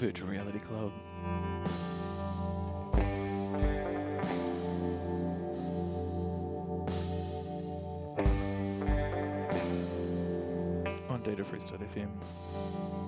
Virtual Reality Club. On Data Free Study FM.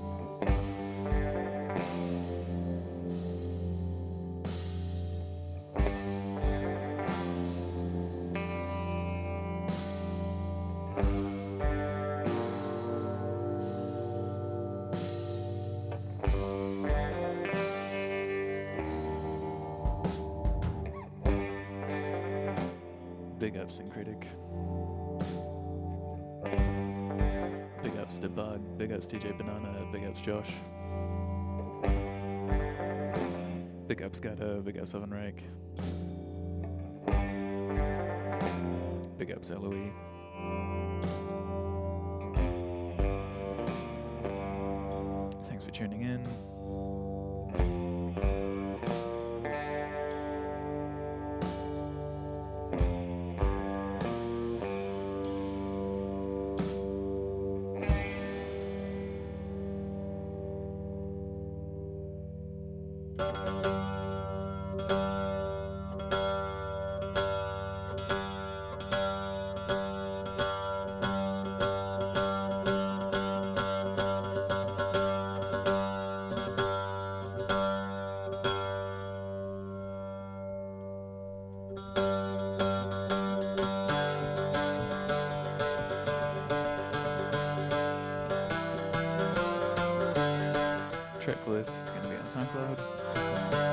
Big ups Syncretic. Big ups to Bug. Big ups TJ Banana. Big ups Josh. Big ups Gato. Big ups Oven Rake. Big ups Eloise. Thanks for tuning in. Track list gonna be on SoundCloud.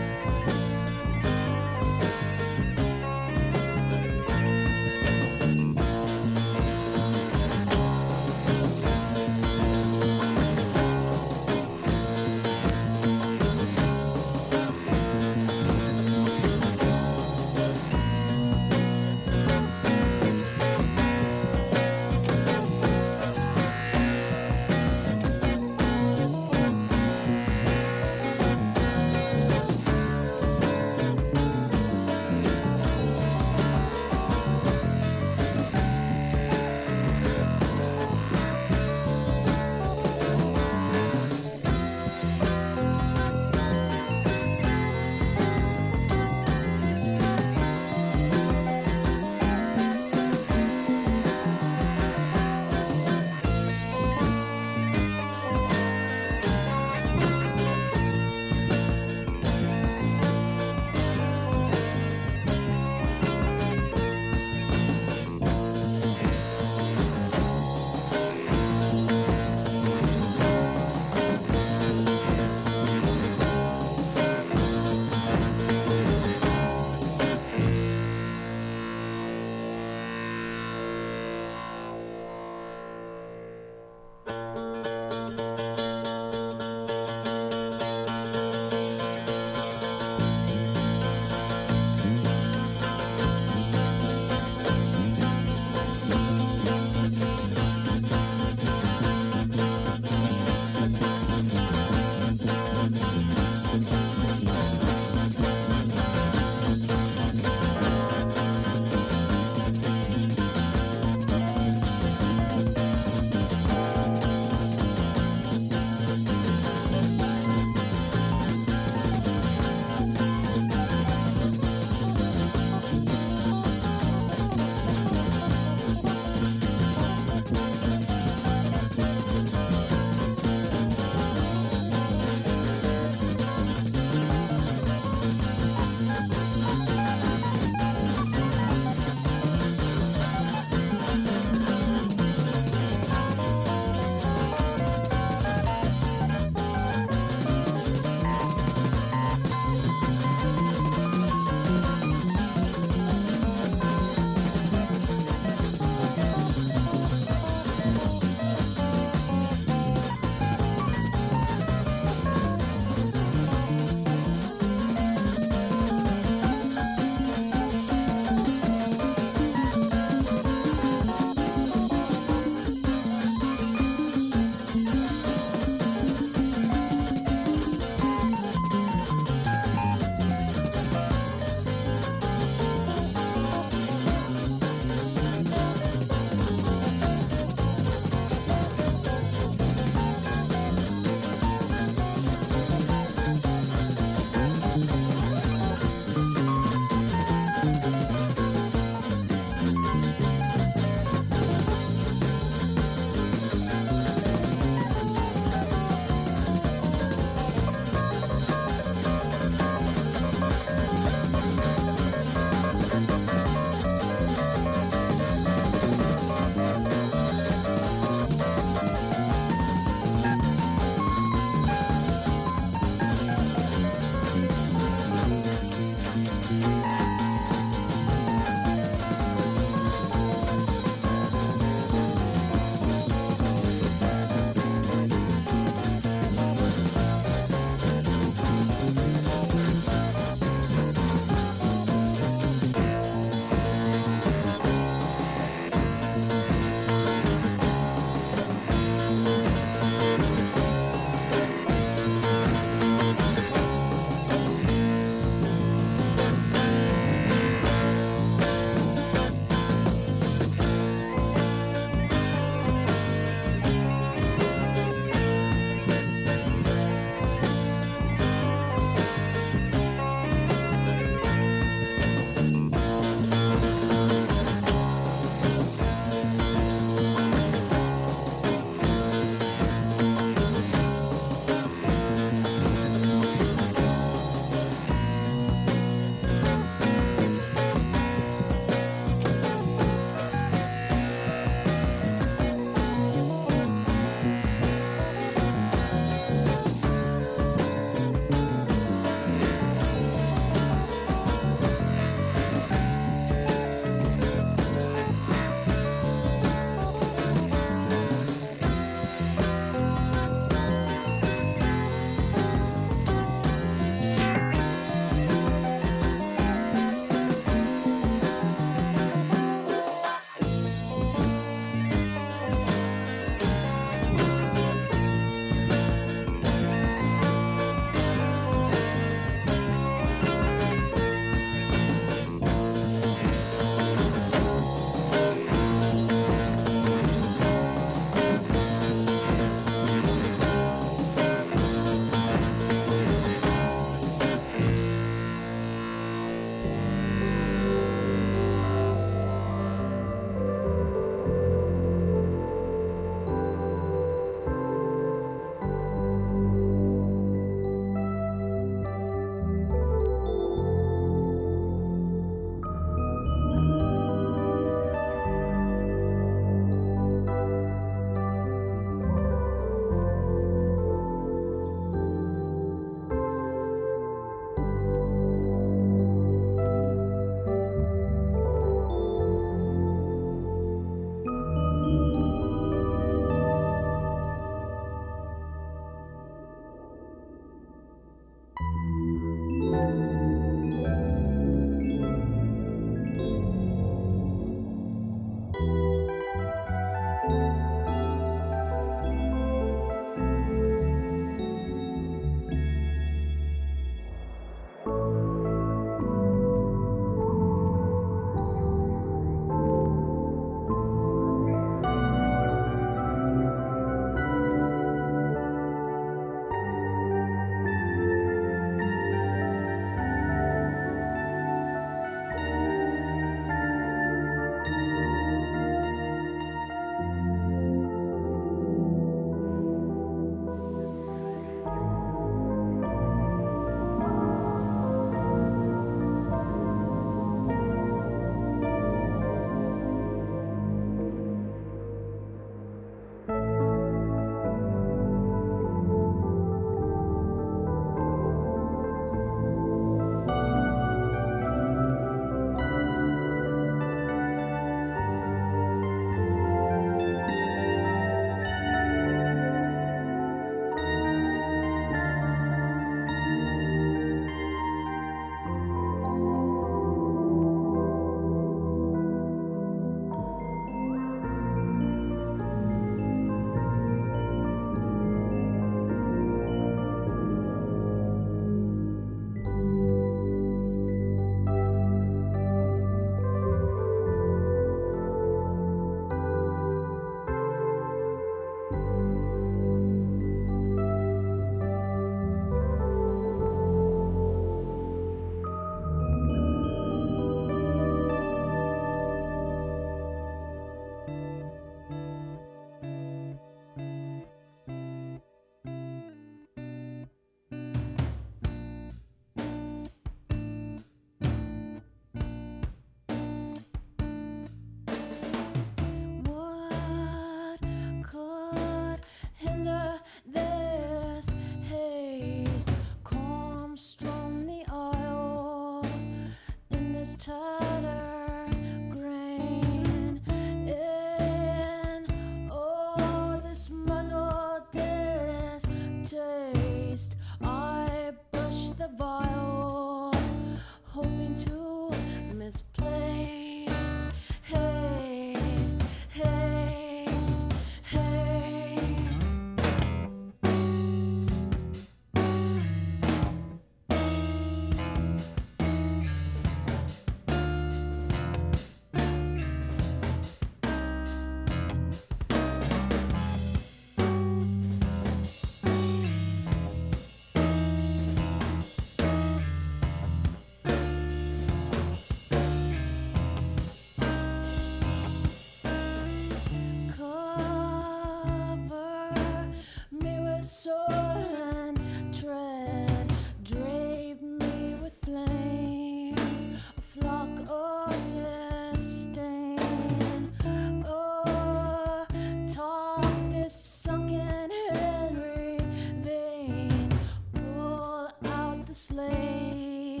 slave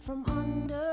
from under.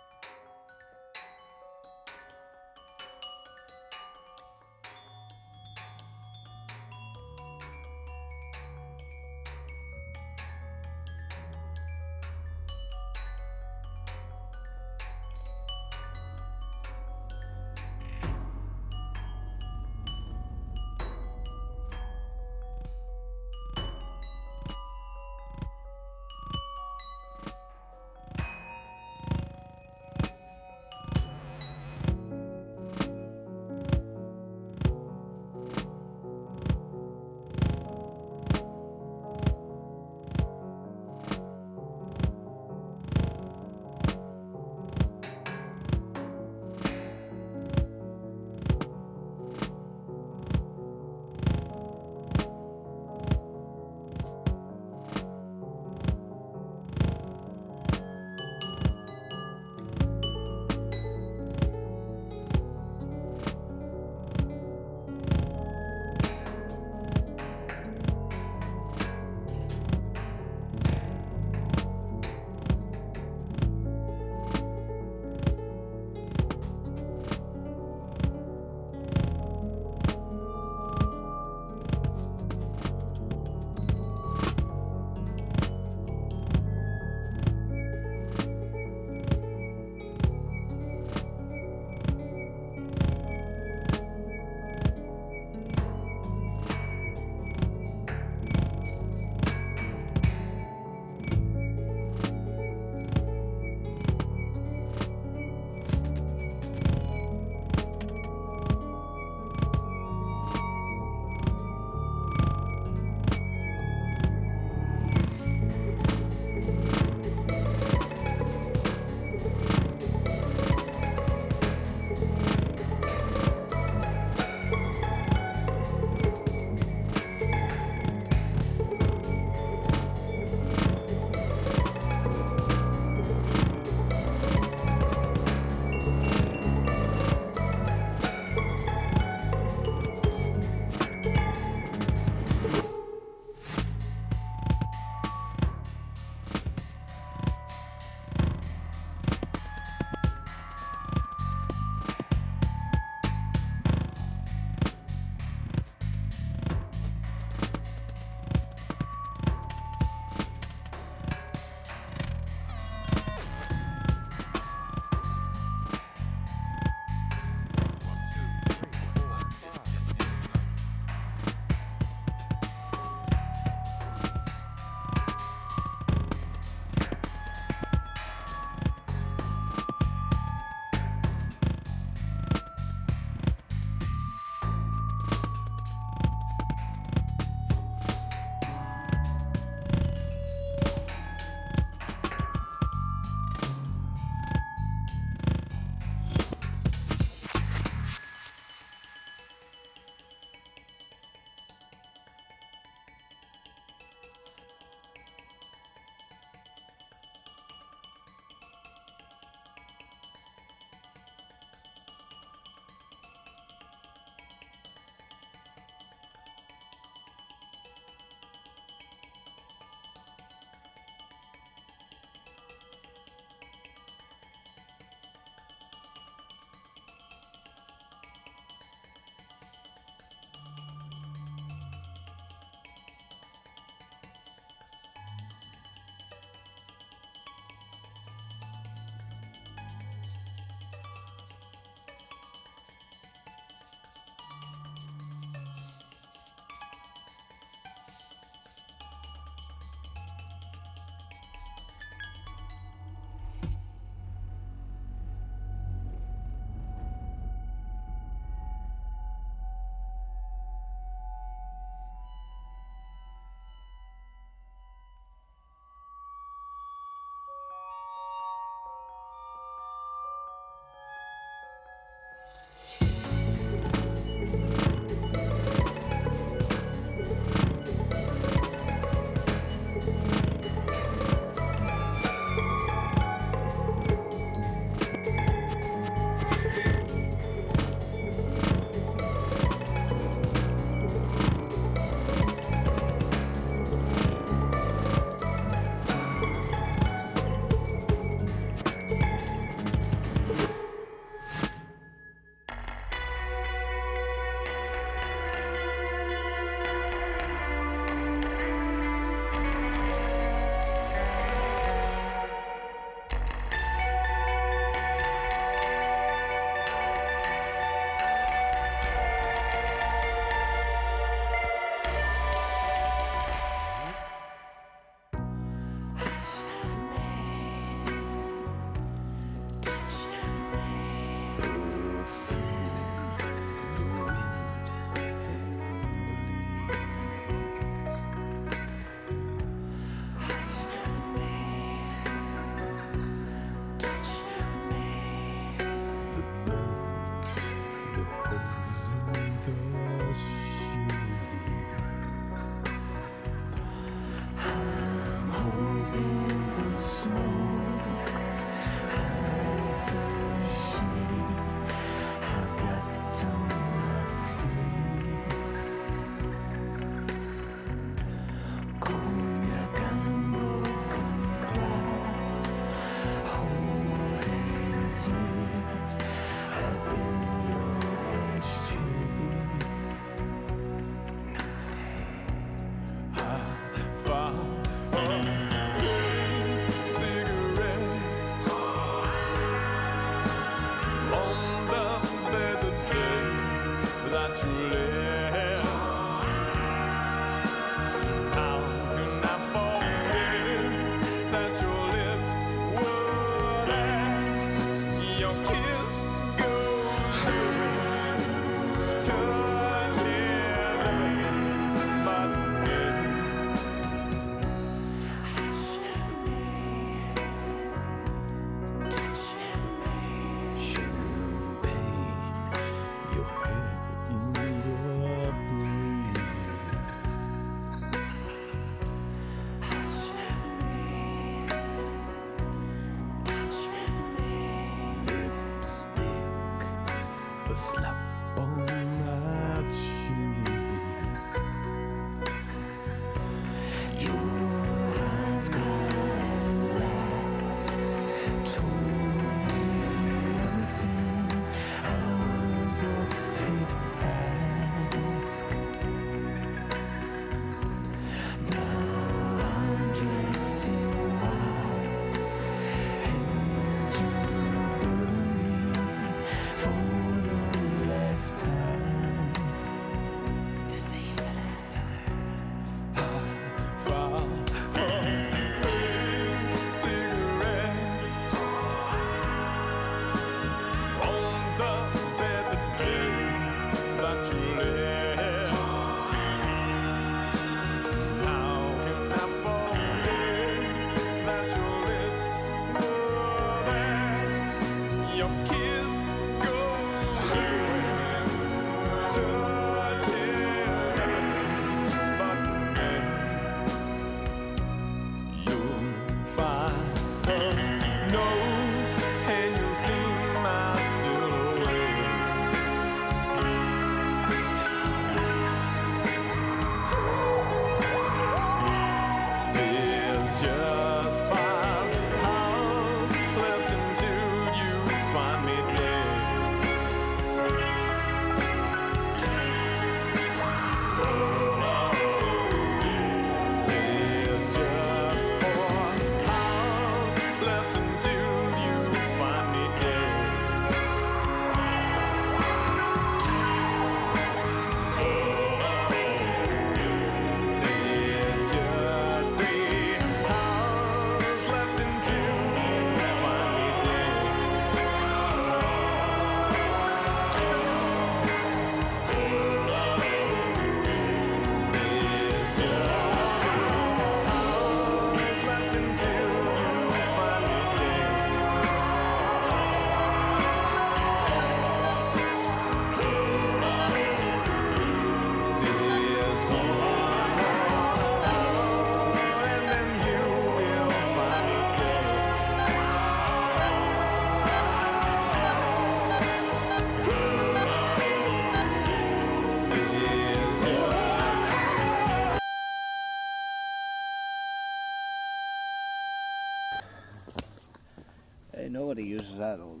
nobody uses that old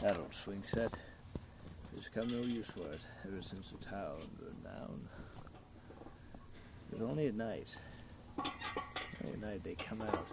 that old swing set. There's come no use for it ever since the town burned down. But only at night. Only at night they come out.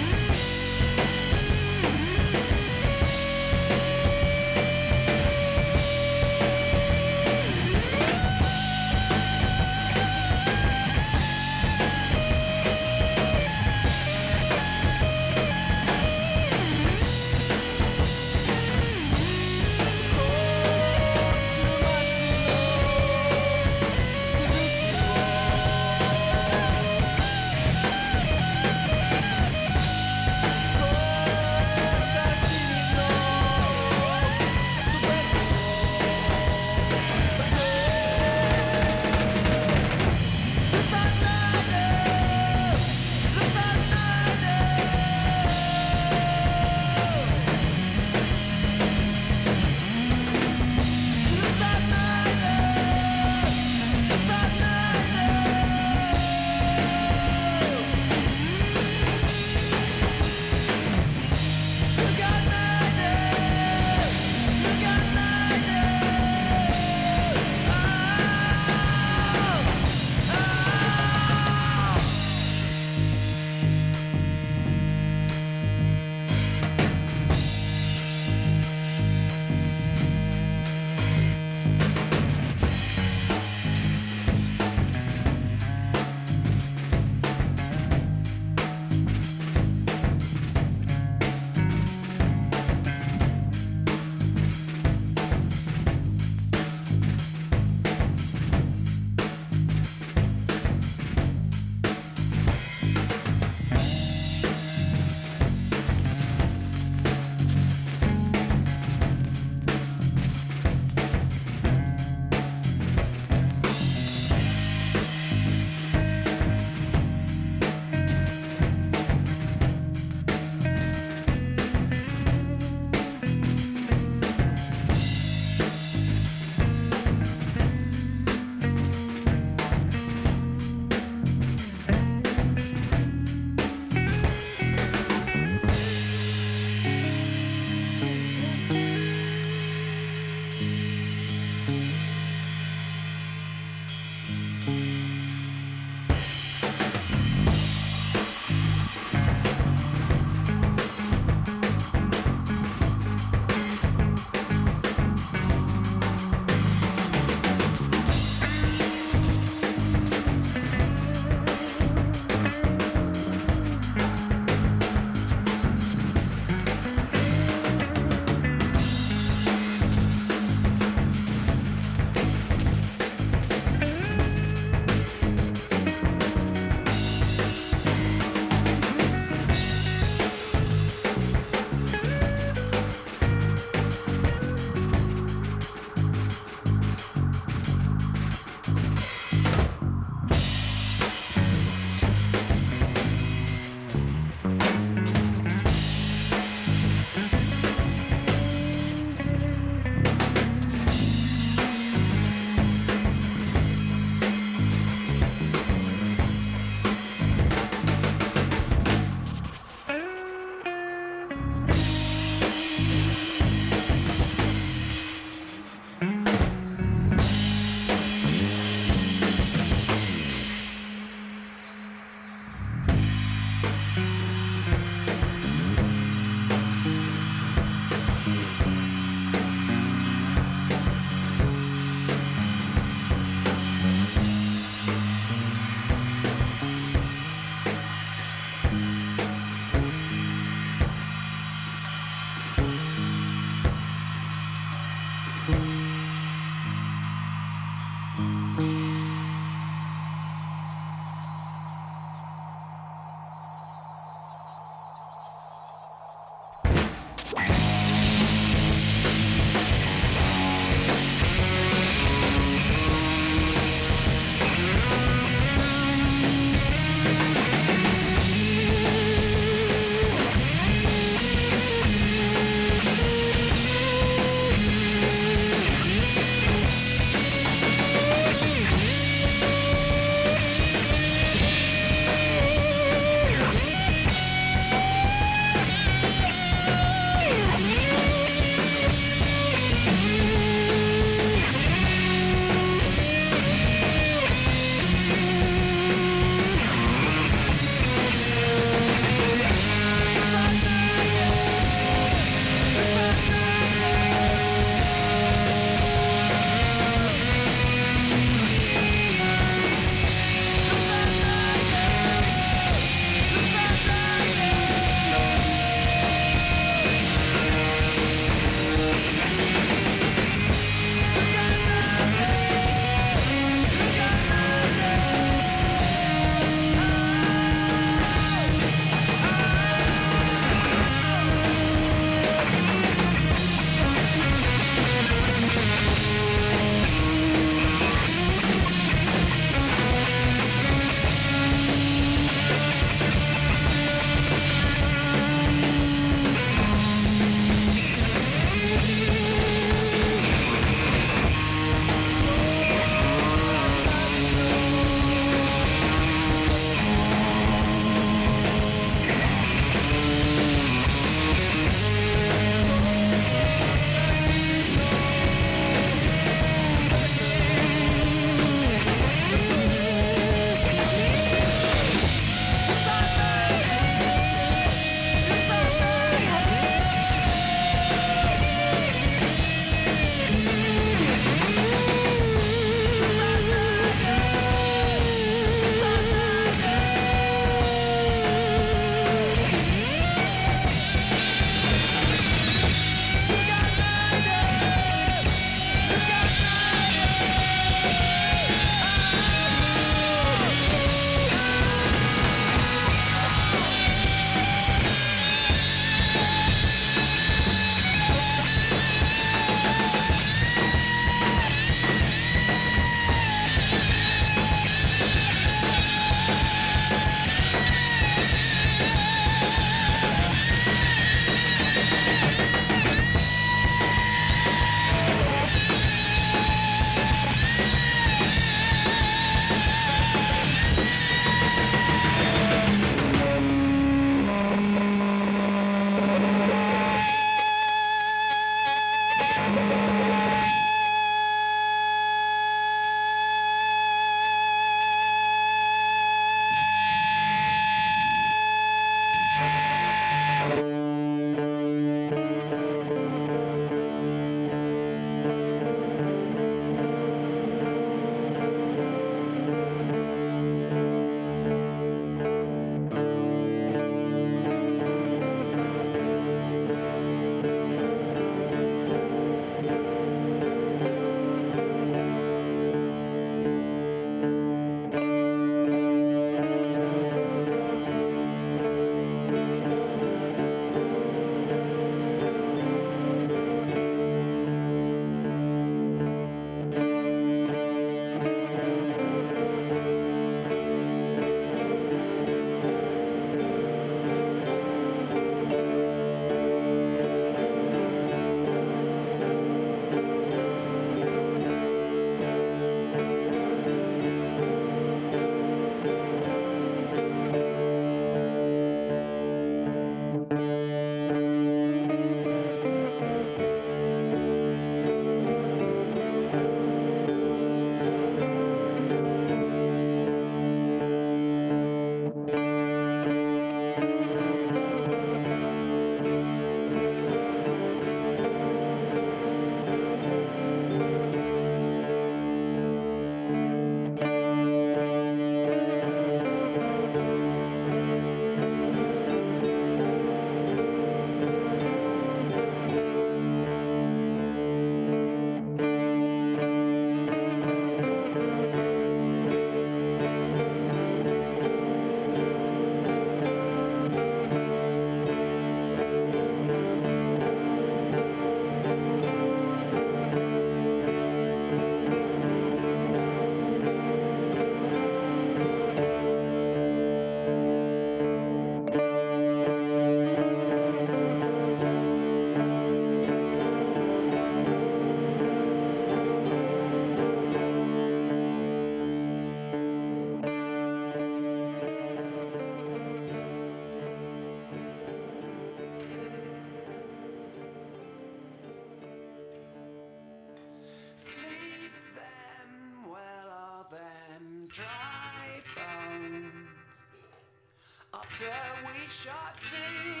Shot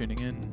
tuning in.